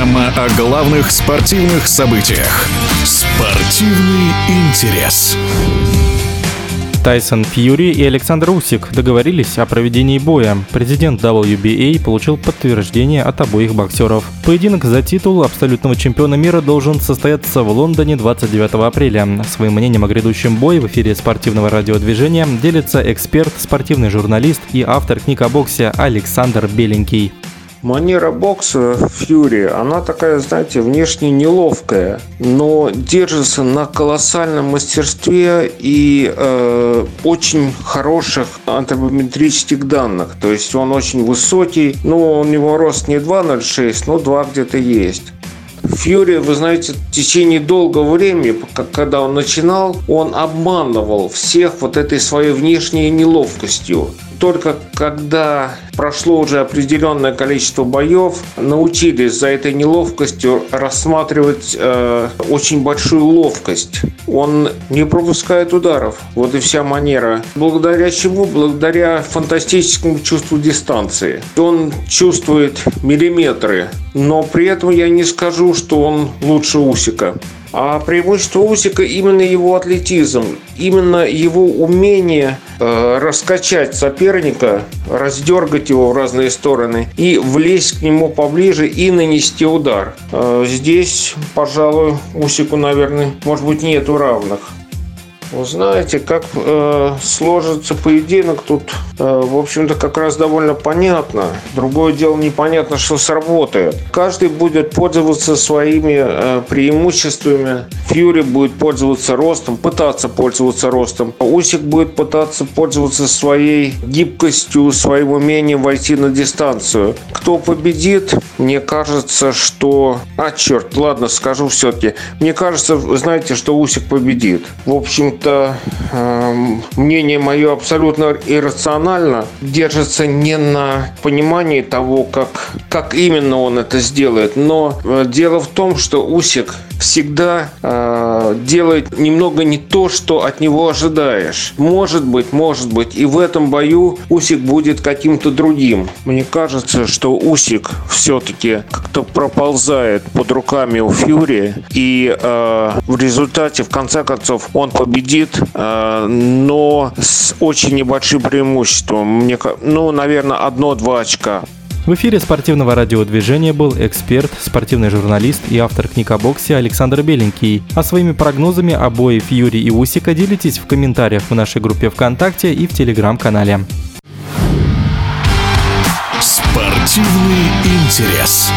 о главных спортивных событиях. Спортивный интерес. Тайсон Фьюри и Александр Усик договорились о проведении боя. Президент WBA получил подтверждение от обоих боксеров. Поединок за титул абсолютного чемпиона мира должен состояться в Лондоне 29 апреля. Своим мнением о грядущем бое в эфире спортивного радиодвижения делится эксперт, спортивный журналист и автор книг о боксе Александр Беленький. Манера бокса Фьюри, она такая, знаете, внешне неловкая, но держится на колоссальном мастерстве и э, очень хороших антропометрических данных. То есть он очень высокий, но у него рост не 2,06, но 2 где-то есть. Фьюри, вы знаете, в течение долгого времени, когда он начинал, он обманывал всех вот этой своей внешней неловкостью только когда прошло уже определенное количество боев, научились за этой неловкостью рассматривать э, очень большую ловкость. Он не пропускает ударов. Вот и вся манера. Благодаря чему? Благодаря фантастическому чувству дистанции. Он чувствует миллиметры, но при этом я не скажу, что он лучше Усика. А преимущество Усика именно его атлетизм, именно его умение э, раскачать соперника, раздергать его в разные стороны и влезть к нему поближе и нанести удар. Э, здесь, пожалуй, Усику, наверное, может быть, нету равных. Вы знаете, как э, сложится поединок, тут, э, в общем-то, как раз довольно понятно. Другое дело, непонятно, что сработает. Каждый будет пользоваться своими э, преимуществами. Фьюри будет пользоваться ростом, пытаться пользоваться ростом. Усик будет пытаться пользоваться своей гибкостью, своим умением войти на дистанцию. Кто победит, мне кажется, что... А, черт, ладно, скажу все-таки. Мне кажется, знаете, что Усик победит. В общем общем-то, эм, мнение мое абсолютно иррационально, держится не на понимании того, как, как именно он это сделает. Но э, дело в том, что Усик всегда э, делает немного не то, что от него ожидаешь. Может быть, может быть, и в этом бою Усик будет каким-то другим. Мне кажется, что Усик все-таки как-то проползает под руками у Фьюри, и э, в результате, в конце концов, он победит, э, но с очень небольшим преимуществом. Мне, ну, наверное, одно-два очка. В эфире спортивного радиодвижения был эксперт, спортивный журналист и автор книг о боксе Александр Беленький. А своими прогнозами обоев Юрий и Усика делитесь в комментариях в нашей группе ВКонтакте и в Телеграм-канале. Спортивный интерес.